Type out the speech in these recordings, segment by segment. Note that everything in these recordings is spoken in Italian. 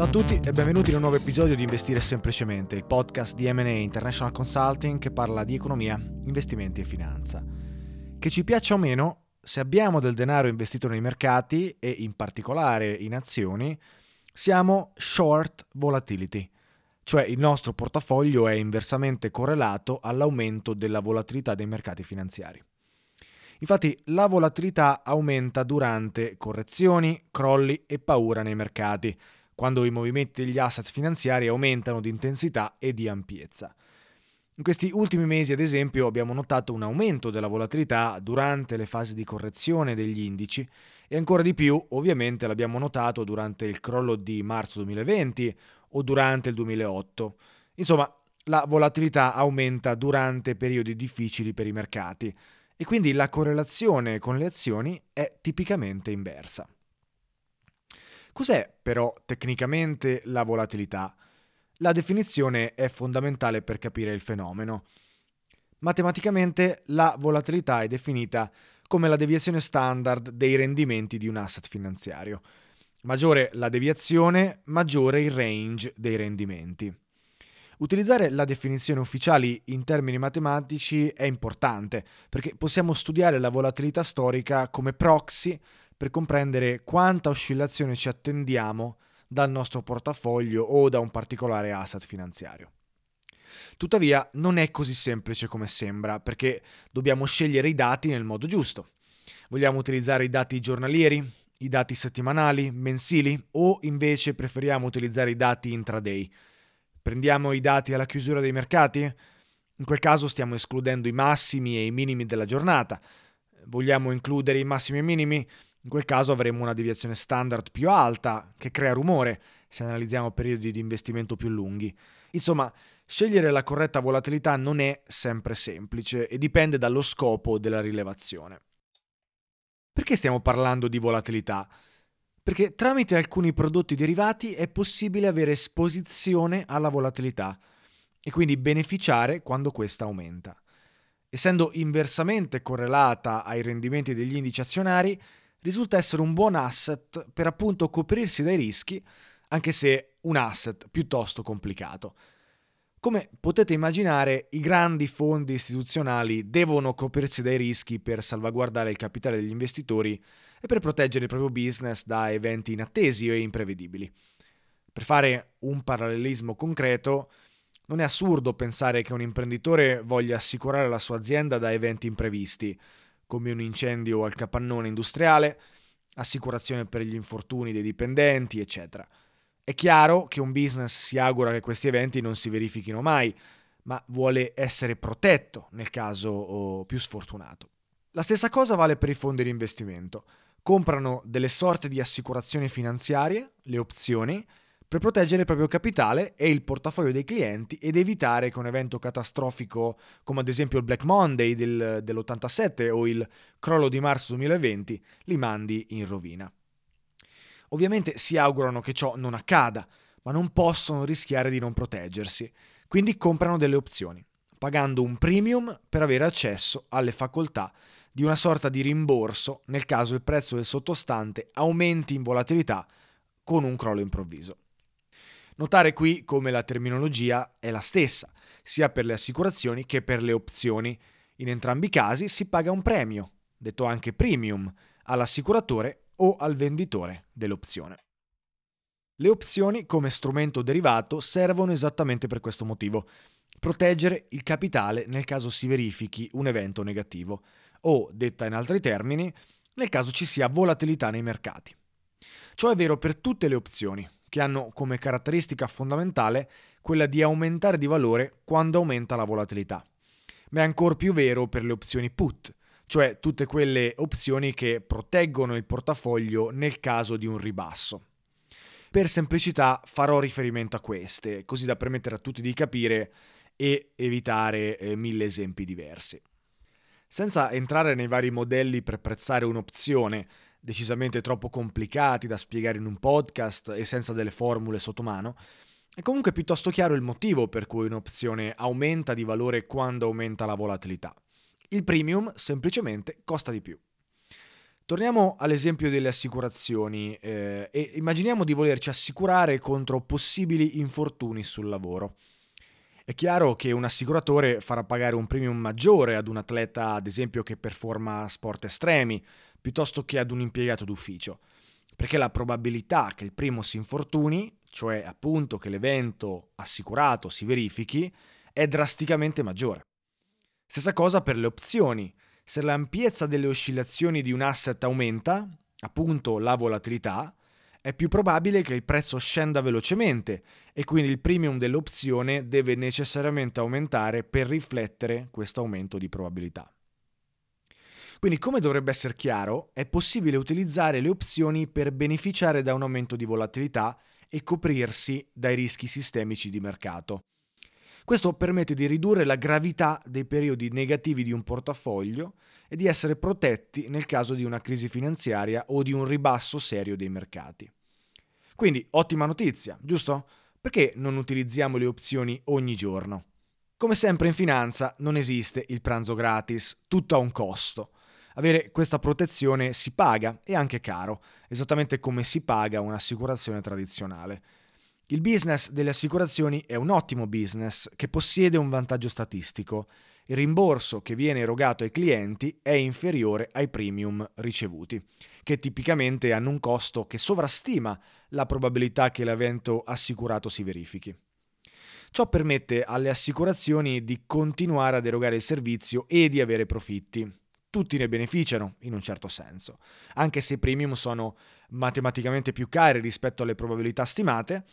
Ciao a tutti e benvenuti in un nuovo episodio di Investire Semplicemente, il podcast di M&A International Consulting che parla di economia, investimenti e finanza. Che ci piaccia o meno, se abbiamo del denaro investito nei mercati e in particolare in azioni, siamo short volatility, cioè il nostro portafoglio è inversamente correlato all'aumento della volatilità dei mercati finanziari. Infatti la volatilità aumenta durante correzioni, crolli e paura nei mercati, quando i movimenti degli asset finanziari aumentano di intensità e di ampiezza. In questi ultimi mesi, ad esempio, abbiamo notato un aumento della volatilità durante le fasi di correzione degli indici e ancora di più, ovviamente, l'abbiamo notato durante il crollo di marzo 2020 o durante il 2008. Insomma, la volatilità aumenta durante periodi difficili per i mercati e quindi la correlazione con le azioni è tipicamente inversa. Cos'è però tecnicamente la volatilità? La definizione è fondamentale per capire il fenomeno. Matematicamente la volatilità è definita come la deviazione standard dei rendimenti di un asset finanziario. Maggiore la deviazione, maggiore il range dei rendimenti. Utilizzare la definizione ufficiali in termini matematici è importante perché possiamo studiare la volatilità storica come proxy per comprendere quanta oscillazione ci attendiamo dal nostro portafoglio o da un particolare asset finanziario. Tuttavia non è così semplice come sembra perché dobbiamo scegliere i dati nel modo giusto. Vogliamo utilizzare i dati giornalieri, i dati settimanali, mensili o invece preferiamo utilizzare i dati intraday? Prendiamo i dati alla chiusura dei mercati? In quel caso stiamo escludendo i massimi e i minimi della giornata. Vogliamo includere i massimi e i minimi? In quel caso avremo una deviazione standard più alta che crea rumore se analizziamo periodi di investimento più lunghi. Insomma, scegliere la corretta volatilità non è sempre semplice e dipende dallo scopo della rilevazione. Perché stiamo parlando di volatilità? Perché tramite alcuni prodotti derivati è possibile avere esposizione alla volatilità. e quindi beneficiare quando questa aumenta. Essendo inversamente correlata ai rendimenti degli indici azionari, risulta essere un buon asset per appunto coprirsi dai rischi, anche se un asset piuttosto complicato. Come potete immaginare, i grandi fondi istituzionali devono coprirsi dai rischi per salvaguardare il capitale degli investitori e per proteggere il proprio business da eventi inattesi e imprevedibili. Per fare un parallelismo concreto, non è assurdo pensare che un imprenditore voglia assicurare la sua azienda da eventi imprevisti, come un incendio al capannone industriale, assicurazione per gli infortuni dei dipendenti, eccetera. È chiaro che un business si augura che questi eventi non si verifichino mai, ma vuole essere protetto nel caso più sfortunato. La stessa cosa vale per i fondi di investimento. Comprano delle sorte di assicurazioni finanziarie, le opzioni, per proteggere il proprio capitale e il portafoglio dei clienti ed evitare che un evento catastrofico come ad esempio il Black Monday del, dell'87 o il crollo di marzo 2020 li mandi in rovina. Ovviamente si augurano che ciò non accada, ma non possono rischiare di non proteggersi, quindi comprano delle opzioni, pagando un premium per avere accesso alle facoltà di una sorta di rimborso nel caso il prezzo del sottostante aumenti in volatilità con un crollo improvviso. Notare qui come la terminologia è la stessa, sia per le assicurazioni che per le opzioni. In entrambi i casi si paga un premio, detto anche premium, all'assicuratore o al venditore dell'opzione. Le opzioni come strumento derivato servono esattamente per questo motivo, proteggere il capitale nel caso si verifichi un evento negativo o, detta in altri termini, nel caso ci sia volatilità nei mercati. Ciò è vero per tutte le opzioni, che hanno come caratteristica fondamentale quella di aumentare di valore quando aumenta la volatilità. Ma è ancora più vero per le opzioni put, cioè tutte quelle opzioni che proteggono il portafoglio nel caso di un ribasso. Per semplicità farò riferimento a queste, così da permettere a tutti di capire e evitare eh, mille esempi diversi. Senza entrare nei vari modelli per prezzare un'opzione, decisamente troppo complicati da spiegare in un podcast e senza delle formule sotto mano, è comunque piuttosto chiaro il motivo per cui un'opzione aumenta di valore quando aumenta la volatilità. Il premium semplicemente costa di più. Torniamo all'esempio delle assicurazioni eh, e immaginiamo di volerci assicurare contro possibili infortuni sul lavoro. È chiaro che un assicuratore farà pagare un premium maggiore ad un atleta, ad esempio, che performa sport estremi, piuttosto che ad un impiegato d'ufficio, perché la probabilità che il primo si infortuni, cioè appunto che l'evento assicurato si verifichi, è drasticamente maggiore. Stessa cosa per le opzioni. Se l'ampiezza delle oscillazioni di un asset aumenta, appunto la volatilità, è più probabile che il prezzo scenda velocemente e quindi il premium dell'opzione deve necessariamente aumentare per riflettere questo aumento di probabilità. Quindi, come dovrebbe essere chiaro, è possibile utilizzare le opzioni per beneficiare da un aumento di volatilità e coprirsi dai rischi sistemici di mercato. Questo permette di ridurre la gravità dei periodi negativi di un portafoglio e di essere protetti nel caso di una crisi finanziaria o di un ribasso serio dei mercati. Quindi ottima notizia, giusto? Perché non utilizziamo le opzioni ogni giorno? Come sempre in finanza non esiste il pranzo gratis, tutto ha un costo. Avere questa protezione si paga e anche caro, esattamente come si paga un'assicurazione tradizionale. Il business delle assicurazioni è un ottimo business che possiede un vantaggio statistico. Il rimborso che viene erogato ai clienti è inferiore ai premium ricevuti, che tipicamente hanno un costo che sovrastima la probabilità che l'evento assicurato si verifichi. Ciò permette alle assicurazioni di continuare ad erogare il servizio e di avere profitti. Tutti ne beneficiano, in un certo senso, anche se i premium sono matematicamente più cari rispetto alle probabilità stimate,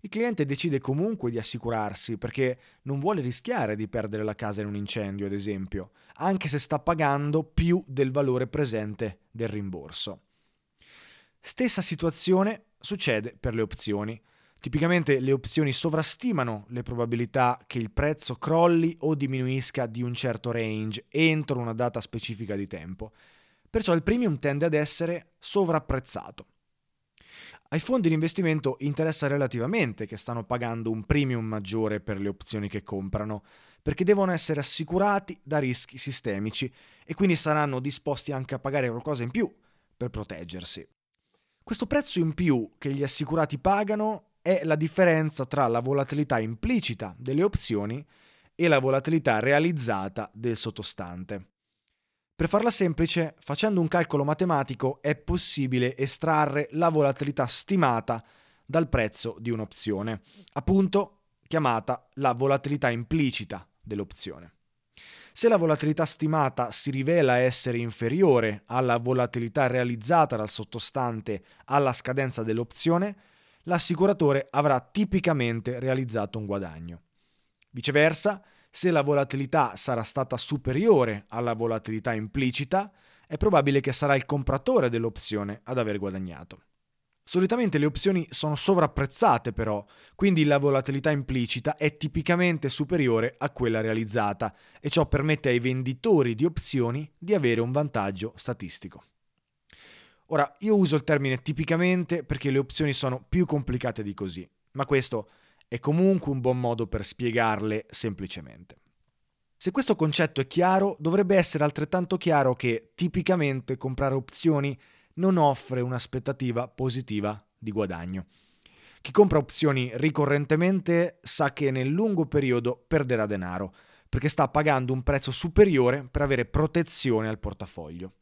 il cliente decide comunque di assicurarsi perché non vuole rischiare di perdere la casa in un incendio, ad esempio, anche se sta pagando più del valore presente del rimborso. Stessa situazione succede per le opzioni. Tipicamente le opzioni sovrastimano le probabilità che il prezzo crolli o diminuisca di un certo range entro una data specifica di tempo. Perciò il premium tende ad essere sovrapprezzato. Ai fondi di investimento interessa relativamente che stanno pagando un premium maggiore per le opzioni che comprano, perché devono essere assicurati da rischi sistemici e quindi saranno disposti anche a pagare qualcosa in più per proteggersi. Questo prezzo in più che gli assicurati pagano è la differenza tra la volatilità implicita delle opzioni e la volatilità realizzata del sottostante. Per farla semplice, facendo un calcolo matematico è possibile estrarre la volatilità stimata dal prezzo di un'opzione, appunto chiamata la volatilità implicita dell'opzione. Se la volatilità stimata si rivela essere inferiore alla volatilità realizzata dal sottostante alla scadenza dell'opzione, l'assicuratore avrà tipicamente realizzato un guadagno. Viceversa, se la volatilità sarà stata superiore alla volatilità implicita, è probabile che sarà il compratore dell'opzione ad aver guadagnato. Solitamente le opzioni sono sovrapprezzate però, quindi la volatilità implicita è tipicamente superiore a quella realizzata e ciò permette ai venditori di opzioni di avere un vantaggio statistico. Ora, io uso il termine tipicamente perché le opzioni sono più complicate di così, ma questo è comunque un buon modo per spiegarle semplicemente. Se questo concetto è chiaro, dovrebbe essere altrettanto chiaro che tipicamente comprare opzioni non offre un'aspettativa positiva di guadagno. Chi compra opzioni ricorrentemente sa che nel lungo periodo perderà denaro, perché sta pagando un prezzo superiore per avere protezione al portafoglio.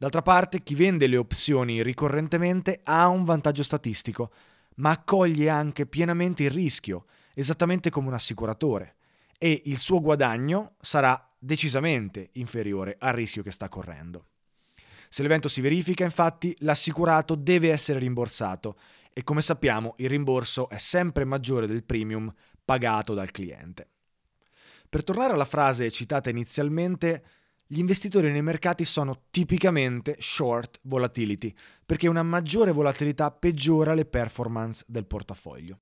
D'altra parte, chi vende le opzioni ricorrentemente ha un vantaggio statistico, ma accoglie anche pienamente il rischio, esattamente come un assicuratore, e il suo guadagno sarà decisamente inferiore al rischio che sta correndo. Se l'evento si verifica, infatti, l'assicurato deve essere rimborsato e come sappiamo il rimborso è sempre maggiore del premium pagato dal cliente. Per tornare alla frase citata inizialmente, gli investitori nei mercati sono tipicamente short volatility, perché una maggiore volatilità peggiora le performance del portafoglio.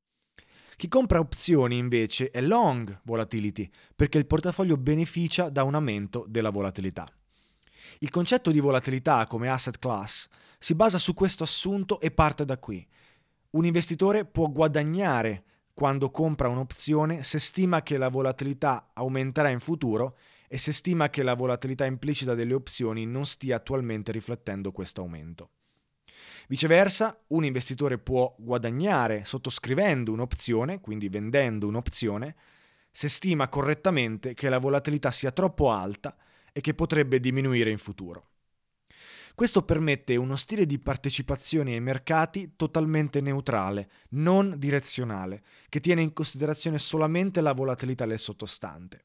Chi compra opzioni invece è long volatility, perché il portafoglio beneficia da un aumento della volatilità. Il concetto di volatilità come asset class si basa su questo assunto e parte da qui. Un investitore può guadagnare quando compra un'opzione se stima che la volatilità aumenterà in futuro e se stima che la volatilità implicita delle opzioni non stia attualmente riflettendo questo aumento. Viceversa, un investitore può guadagnare sottoscrivendo un'opzione, quindi vendendo un'opzione, se stima correttamente che la volatilità sia troppo alta e che potrebbe diminuire in futuro. Questo permette uno stile di partecipazione ai mercati totalmente neutrale, non direzionale, che tiene in considerazione solamente la volatilità del sottostante.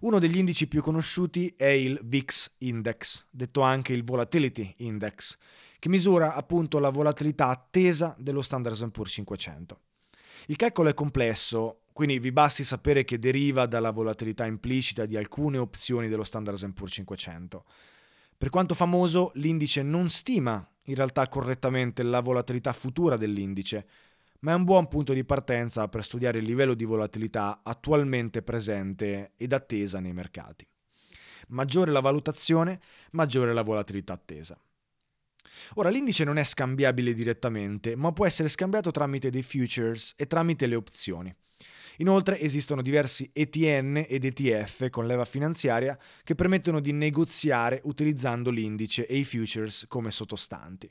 Uno degli indici più conosciuti è il VIX Index, detto anche il Volatility Index, che misura appunto la volatilità attesa dello Standard Poor's 500. Il calcolo è complesso, quindi vi basti sapere che deriva dalla volatilità implicita di alcune opzioni dello Standard Poor's 500. Per quanto famoso, l'indice non stima in realtà correttamente la volatilità futura dell'indice, ma è un buon punto di partenza per studiare il livello di volatilità attualmente presente ed attesa nei mercati. Maggiore la valutazione, maggiore la volatilità attesa. Ora, l'indice non è scambiabile direttamente, ma può essere scambiato tramite dei futures e tramite le opzioni. Inoltre esistono diversi ETN ed ETF con leva finanziaria che permettono di negoziare utilizzando l'indice e i futures come sottostanti.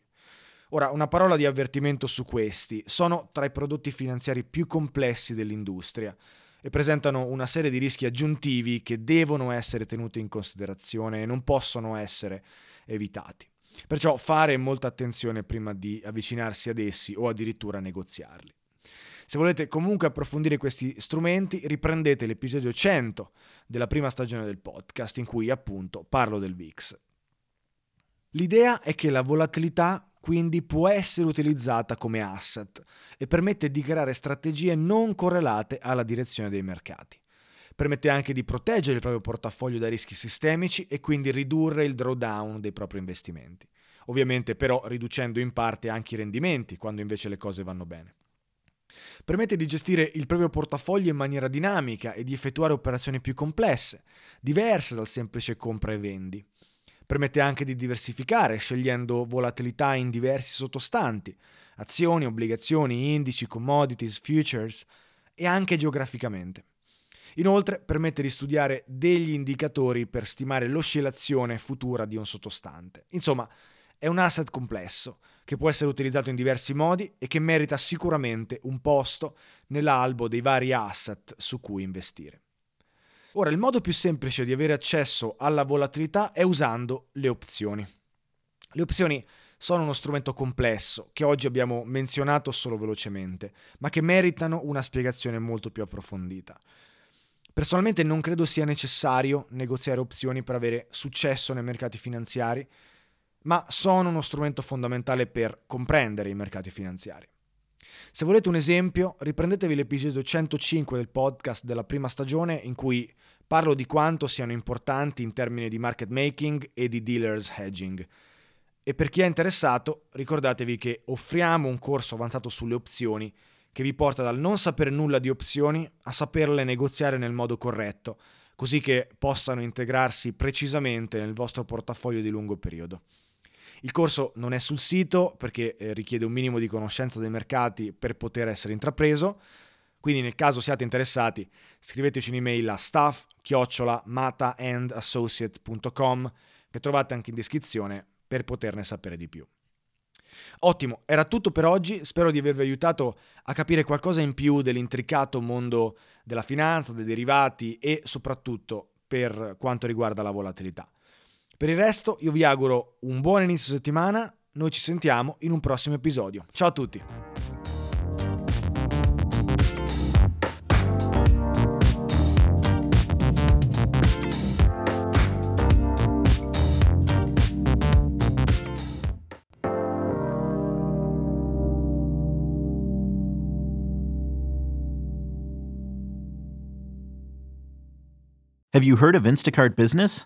Ora, una parola di avvertimento su questi. Sono tra i prodotti finanziari più complessi dell'industria e presentano una serie di rischi aggiuntivi che devono essere tenuti in considerazione e non possono essere evitati. Perciò fare molta attenzione prima di avvicinarsi ad essi o addirittura negoziarli. Se volete comunque approfondire questi strumenti, riprendete l'episodio 100 della prima stagione del podcast in cui appunto parlo del VIX. L'idea è che la volatilità quindi può essere utilizzata come asset e permette di creare strategie non correlate alla direzione dei mercati. Permette anche di proteggere il proprio portafoglio da rischi sistemici e quindi ridurre il drawdown dei propri investimenti. Ovviamente però riducendo in parte anche i rendimenti quando invece le cose vanno bene. Permette di gestire il proprio portafoglio in maniera dinamica e di effettuare operazioni più complesse, diverse dal semplice compra e vendi. Permette anche di diversificare scegliendo volatilità in diversi sottostanti, azioni, obbligazioni, indici, commodities, futures e anche geograficamente. Inoltre permette di studiare degli indicatori per stimare l'oscillazione futura di un sottostante. Insomma, è un asset complesso che può essere utilizzato in diversi modi e che merita sicuramente un posto nell'albo dei vari asset su cui investire. Ora, il modo più semplice di avere accesso alla volatilità è usando le opzioni. Le opzioni sono uno strumento complesso che oggi abbiamo menzionato solo velocemente, ma che meritano una spiegazione molto più approfondita. Personalmente non credo sia necessario negoziare opzioni per avere successo nei mercati finanziari, ma sono uno strumento fondamentale per comprendere i mercati finanziari. Se volete un esempio, riprendetevi l'episodio 105 del podcast della prima stagione in cui parlo di quanto siano importanti in termini di market making e di dealers hedging. E per chi è interessato, ricordatevi che offriamo un corso avanzato sulle opzioni che vi porta dal non sapere nulla di opzioni a saperle negoziare nel modo corretto, così che possano integrarsi precisamente nel vostro portafoglio di lungo periodo. Il corso non è sul sito perché eh, richiede un minimo di conoscenza dei mercati per poter essere intrapreso, quindi nel caso siate interessati scriveteci un'email a staff-mataandassociate.com che trovate anche in descrizione per poterne sapere di più. Ottimo, era tutto per oggi, spero di avervi aiutato a capire qualcosa in più dell'intricato mondo della finanza, dei derivati e soprattutto per quanto riguarda la volatilità. Per il resto io vi auguro un buon inizio settimana, noi ci sentiamo in un prossimo episodio. Ciao a tutti! Have you heard of Instacart Business?